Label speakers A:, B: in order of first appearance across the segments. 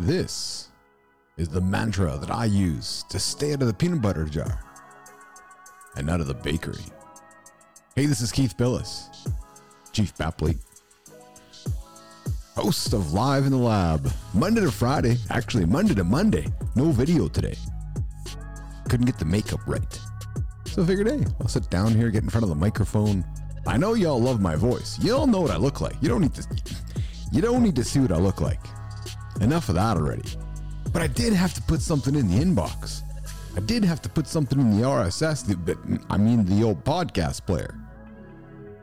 A: This is the mantra that I use to stay out of the peanut butter jar and out of the bakery. Hey, this is Keith Billis, Chief Bapley, host of Live in the Lab, Monday to Friday. Actually, Monday to Monday. No video today. Couldn't get the makeup right. So I figured, hey, I'll sit down here, get in front of the microphone. I know y'all love my voice. You all know what I look like. You don't need to. You don't need to see what I look like. Enough of that already. But I did have to put something in the inbox. I did have to put something in the RSS, the, I mean the old podcast player.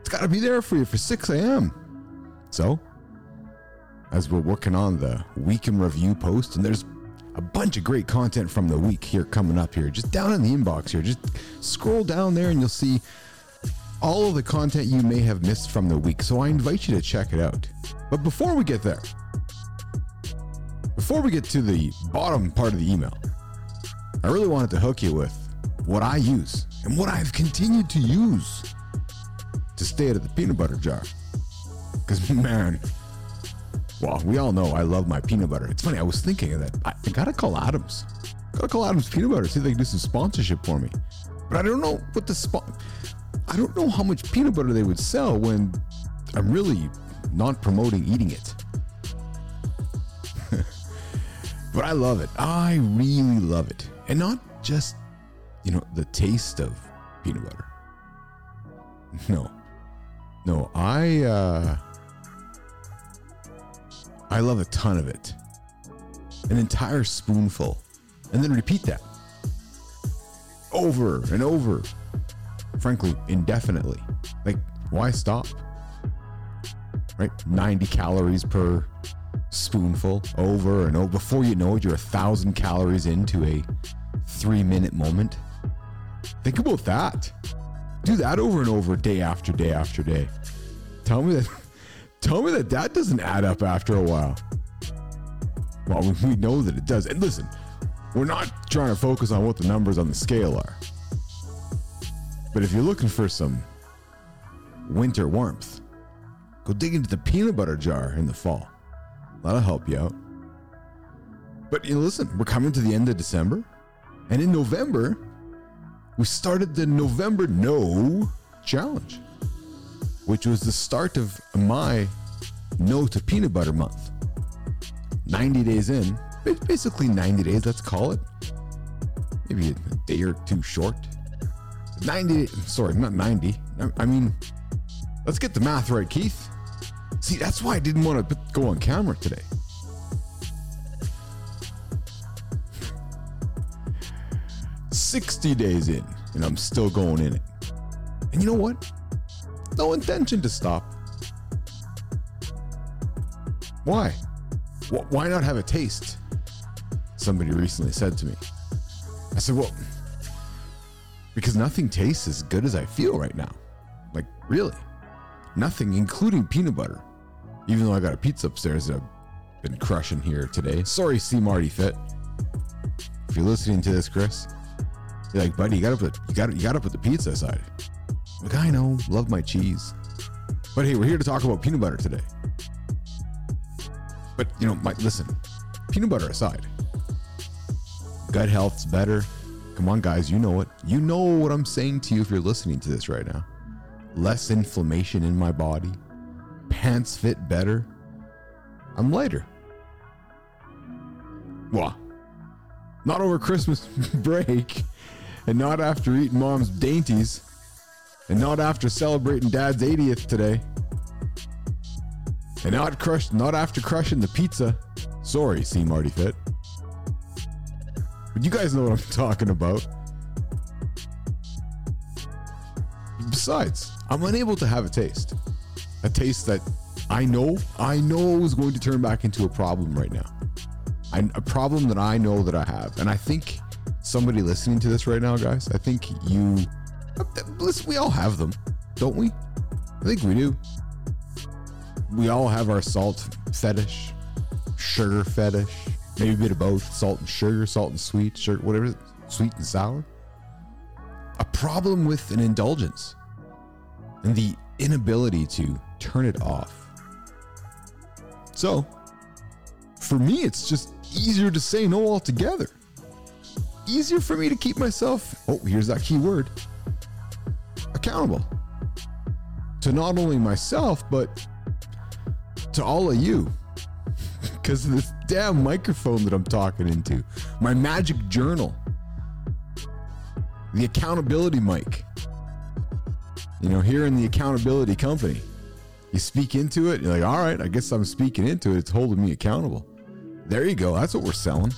A: It's got to be there for you for 6 a.m. So, as we're working on the week in review post, and there's a bunch of great content from the week here coming up here, just down in the inbox here. Just scroll down there and you'll see all of the content you may have missed from the week. So I invite you to check it out. But before we get there, before we get to the bottom part of the email, I really wanted to hook you with what I use and what I've continued to use to stay out of the peanut butter jar. Because, man, well, we all know I love my peanut butter. It's funny, I was thinking of that. I, I gotta call Adams. Gotta call Adams Peanut Butter, see if they can do some sponsorship for me. But I don't know what the spot. I don't know how much peanut butter they would sell when I'm really not promoting eating it. But I love it. I really love it. And not just, you know, the taste of peanut butter. No. No, I uh I love a ton of it. An entire spoonful. And then repeat that. Over and over. Frankly, indefinitely. Like, why stop? Right? 90 calories per spoonful over and over. Before you know it, you're a thousand calories into a three minute moment. Think about that. Do that over and over, day after day after day. Tell me that. Tell me that that doesn't add up after a while. Well, we know that it does. And listen, we're not trying to focus on what the numbers on the scale are. But if you're looking for some winter warmth, go dig into the peanut butter jar in the fall. That'll help you out. But you know, listen, we're coming to the end of December. And in November, we started the November No Challenge, which was the start of my No to Peanut Butter month. 90 days in, basically 90 days, let's call it. Maybe a day or two short. 90, sorry, not 90. I mean, let's get the math right, Keith. See, that's why I didn't want to go on camera today. Sixty days in, and I'm still going in it. And you know what? No intention to stop. Why? Why not have a taste? Somebody recently said to me. I said, well, because nothing tastes as good as I feel right now. Like, really. Nothing, including peanut butter. Even though I got a pizza upstairs that I've been crushing here today. Sorry, C Marty Fit. If you're listening to this, Chris, you're like, buddy, you gotta put you gotta you gotta put the pizza aside. Like, I know, love my cheese. But hey, we're here to talk about peanut butter today. But you know, my, listen, peanut butter aside, gut health's better. Come on, guys, you know it. You know what I'm saying to you if you're listening to this right now. Less inflammation in my body. Pants fit better. I'm lighter. Well, not over Christmas break, and not after eating mom's dainties, and not after celebrating dad's 80th today. And not crushed, not after crushing the pizza. Sorry, C Marty Fit. But you guys know what I'm talking about. Besides, I'm unable to have a taste. A taste that I know, I know is going to turn back into a problem right now. A problem that I know that I have. And I think somebody listening to this right now, guys, I think you, listen, we all have them, don't we? I think we do. We all have our salt fetish, sugar fetish, maybe a bit of both salt and sugar, salt and sweet, sugar, whatever, sweet and sour. A problem with an indulgence and the inability to turn it off. So, for me, it's just easier to say no altogether. Easier for me to keep myself, oh, here's that key word, accountable to not only myself, but to all of you. Because of this damn microphone that I'm talking into, my magic journal, the accountability mic. You know, here in the accountability company, you speak into it, you're like, all right, I guess I'm speaking into it. It's holding me accountable. There you go. That's what we're selling.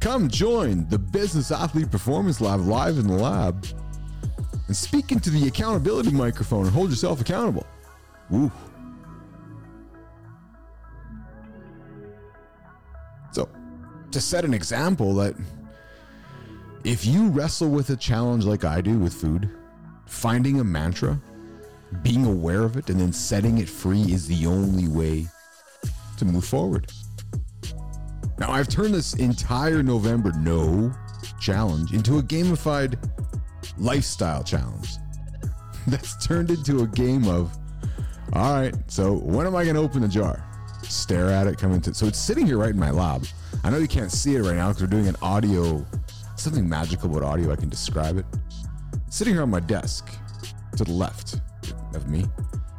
A: Come join the Business Athlete Performance Lab live in the lab and speak into the accountability microphone and hold yourself accountable. Woo. So, to set an example that if you wrestle with a challenge like I do with food, finding a mantra, being aware of it, and then setting it free is the only way to move forward. Now, I've turned this entire November no challenge into a gamified lifestyle challenge. That's turned into a game of all right so when am i going to open the jar? Stare at it come into so it's sitting here right in my lab i know you can't see it right now because we're doing an audio something magical about audio i can describe it. It's sitting here on my desk to the left of me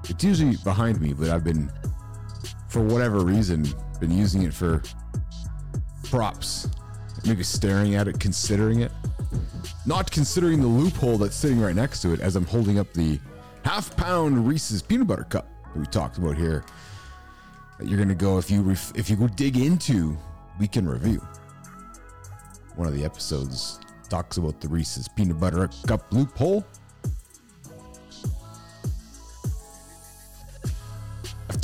A: it's usually behind me but i've been for whatever reason been using it for props maybe staring at it considering it not considering the loophole that's sitting right next to it as I'm holding up the half pound Reese's peanut butter cup that we talked about here. That you're gonna go if you ref, if you go dig into we can review. One of the episodes talks about the Reese's peanut butter cup loophole.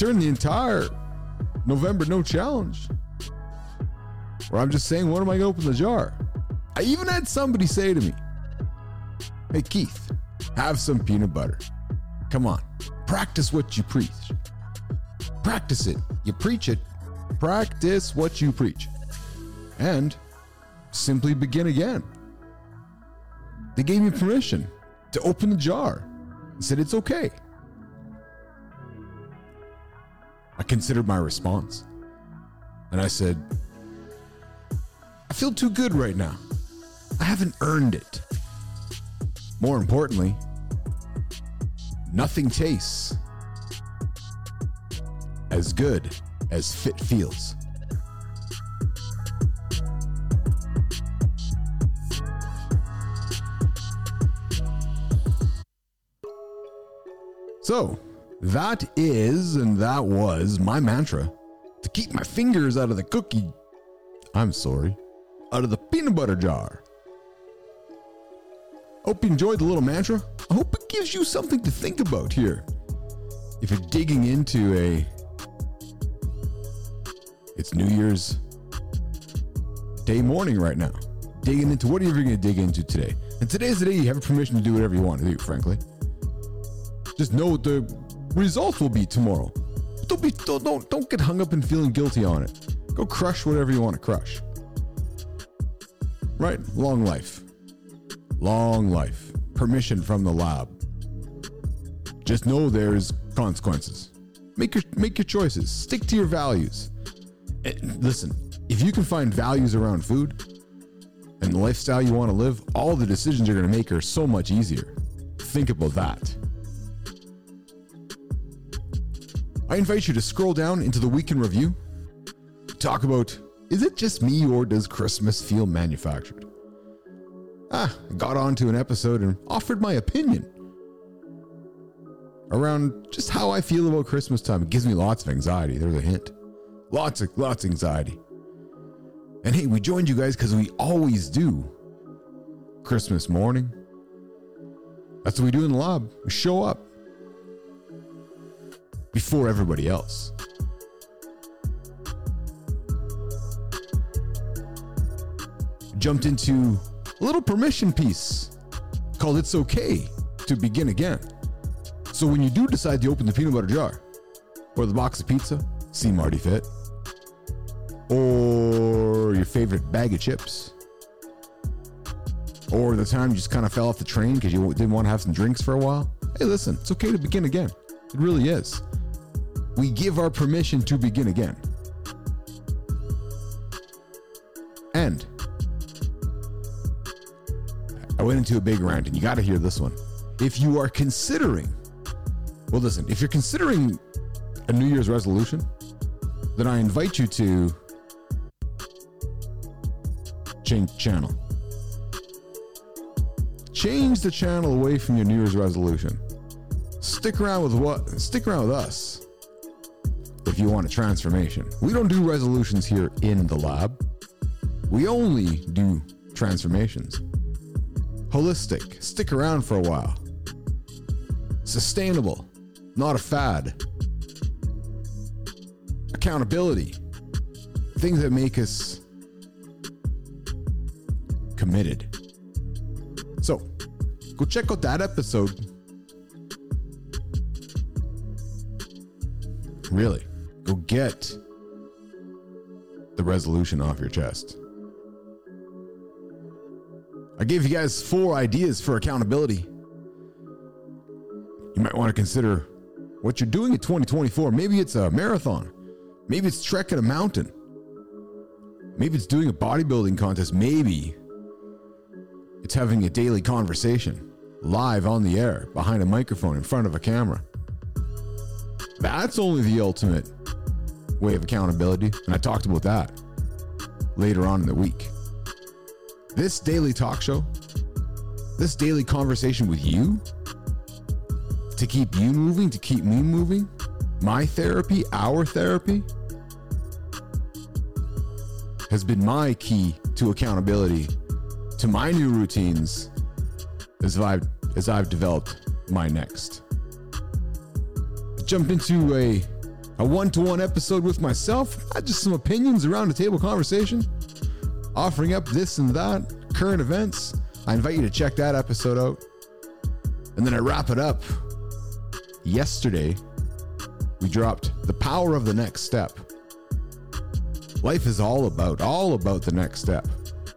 A: Turned the entire November no challenge. Where I'm just saying, when am I gonna open the jar? I even had somebody say to me, Hey, Keith, have some peanut butter. Come on, practice what you preach. Practice it. You preach it. Practice what you preach. And simply begin again. They gave me permission to open the jar and said it's okay. Considered my response. And I said, I feel too good right now. I haven't earned it. More importantly, nothing tastes as good as fit feels. So, that is and that was my mantra to keep my fingers out of the cookie. I'm sorry, out of the peanut butter jar. Hope you enjoyed the little mantra. I hope it gives you something to think about here. If you're digging into a. It's New Year's Day morning right now. Digging into whatever you're going to dig into today. And today's the day you have permission to do whatever you want to do, frankly. Just know the results will be tomorrow. Don't be don't don't, don't get hung up in feeling guilty on it. Go crush whatever you want to crush. Right? Long life. Long life. Permission from the lab. Just know there's consequences. Make your make your choices. Stick to your values. And listen, if you can find values around food and the lifestyle you want to live, all the decisions you're going to make are so much easier. Think about that. I invite you to scroll down into the week in review. Talk about is it just me or does Christmas feel manufactured? ah, got onto an episode and offered my opinion around just how I feel about Christmas time. It gives me lots of anxiety. There's a hint. Lots of lots of anxiety. And hey, we joined you guys because we always do. Christmas morning. That's what we do in the lab. We show up before everybody else. Jumped into a little permission piece called It's Okay to Begin Again. So when you do decide to open the peanut butter jar or the box of pizza, see Marty Fit, or your favorite bag of chips, or the time you just kind of fell off the train because you didn't want to have some drinks for a while, hey, listen, it's okay to begin again. It really is we give our permission to begin again. And I went into a big rant, and you got to hear this one. If you are considering, well, listen, if you're considering a New Year's resolution, then I invite you to change channel. Change the channel away from your New Year's resolution. Stick around with what? Stick around with us you want a transformation. We don't do resolutions here in the lab. We only do transformations. Holistic. Stick around for a while. Sustainable. Not a fad. Accountability. Things that make us committed. So, go check out that episode. Really, go get the resolution off your chest. I gave you guys four ideas for accountability. You might want to consider what you're doing in 2024. Maybe it's a marathon. Maybe it's trekking a mountain. Maybe it's doing a bodybuilding contest. Maybe it's having a daily conversation live on the air behind a microphone in front of a camera. That's only the ultimate way of accountability. And I talked about that later on in the week. This daily talk show, this daily conversation with you to keep you moving, to keep me moving, my therapy, our therapy, has been my key to accountability to my new routines as I've as I've developed my next. Jump into a a one-to-one episode with myself, just some opinions around the table conversation, offering up this and that, current events. I invite you to check that episode out. And then I wrap it up. Yesterday, we dropped The Power of the Next Step. Life is all about, all about the next step.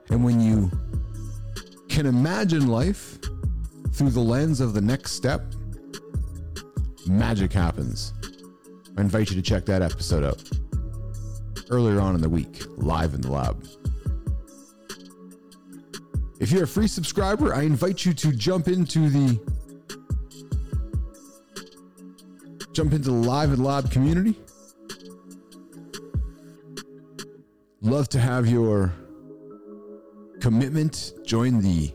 A: And when you can imagine life through the lens of the next step, magic happens. I invite you to check that episode out earlier on in the week, live in the lab. If you're a free subscriber, I invite you to jump into the jump into the live and lab community. Love to have your commitment, join the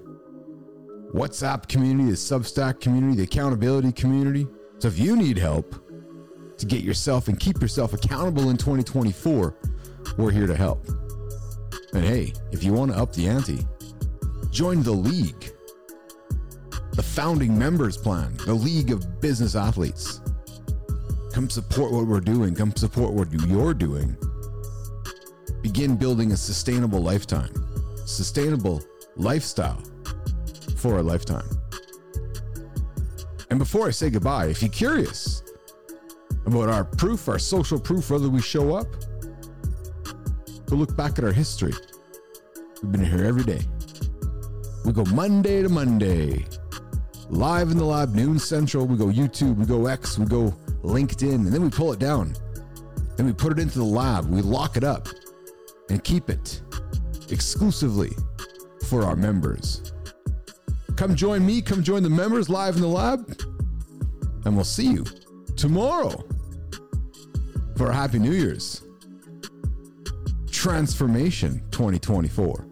A: WhatsApp community, the Substack community, the accountability community. So if you need help to get yourself and keep yourself accountable in 2024, we're here to help. And hey, if you want to up the ante, join the league, the founding members plan, the League of Business Athletes. Come support what we're doing, come support what you're doing. Begin building a sustainable lifetime sustainable lifestyle for a lifetime. And before I say goodbye, if you're curious about our proof, our social proof, whether we show up, go look back at our history. We've been here every day. We go Monday to Monday, live in the lab, noon central. We go YouTube, we go X, we go LinkedIn, and then we pull it down. Then we put it into the lab, we lock it up and keep it exclusively for our members. Come join me, come join the members live in the lab, and we'll see you tomorrow for Happy New Year's Transformation 2024.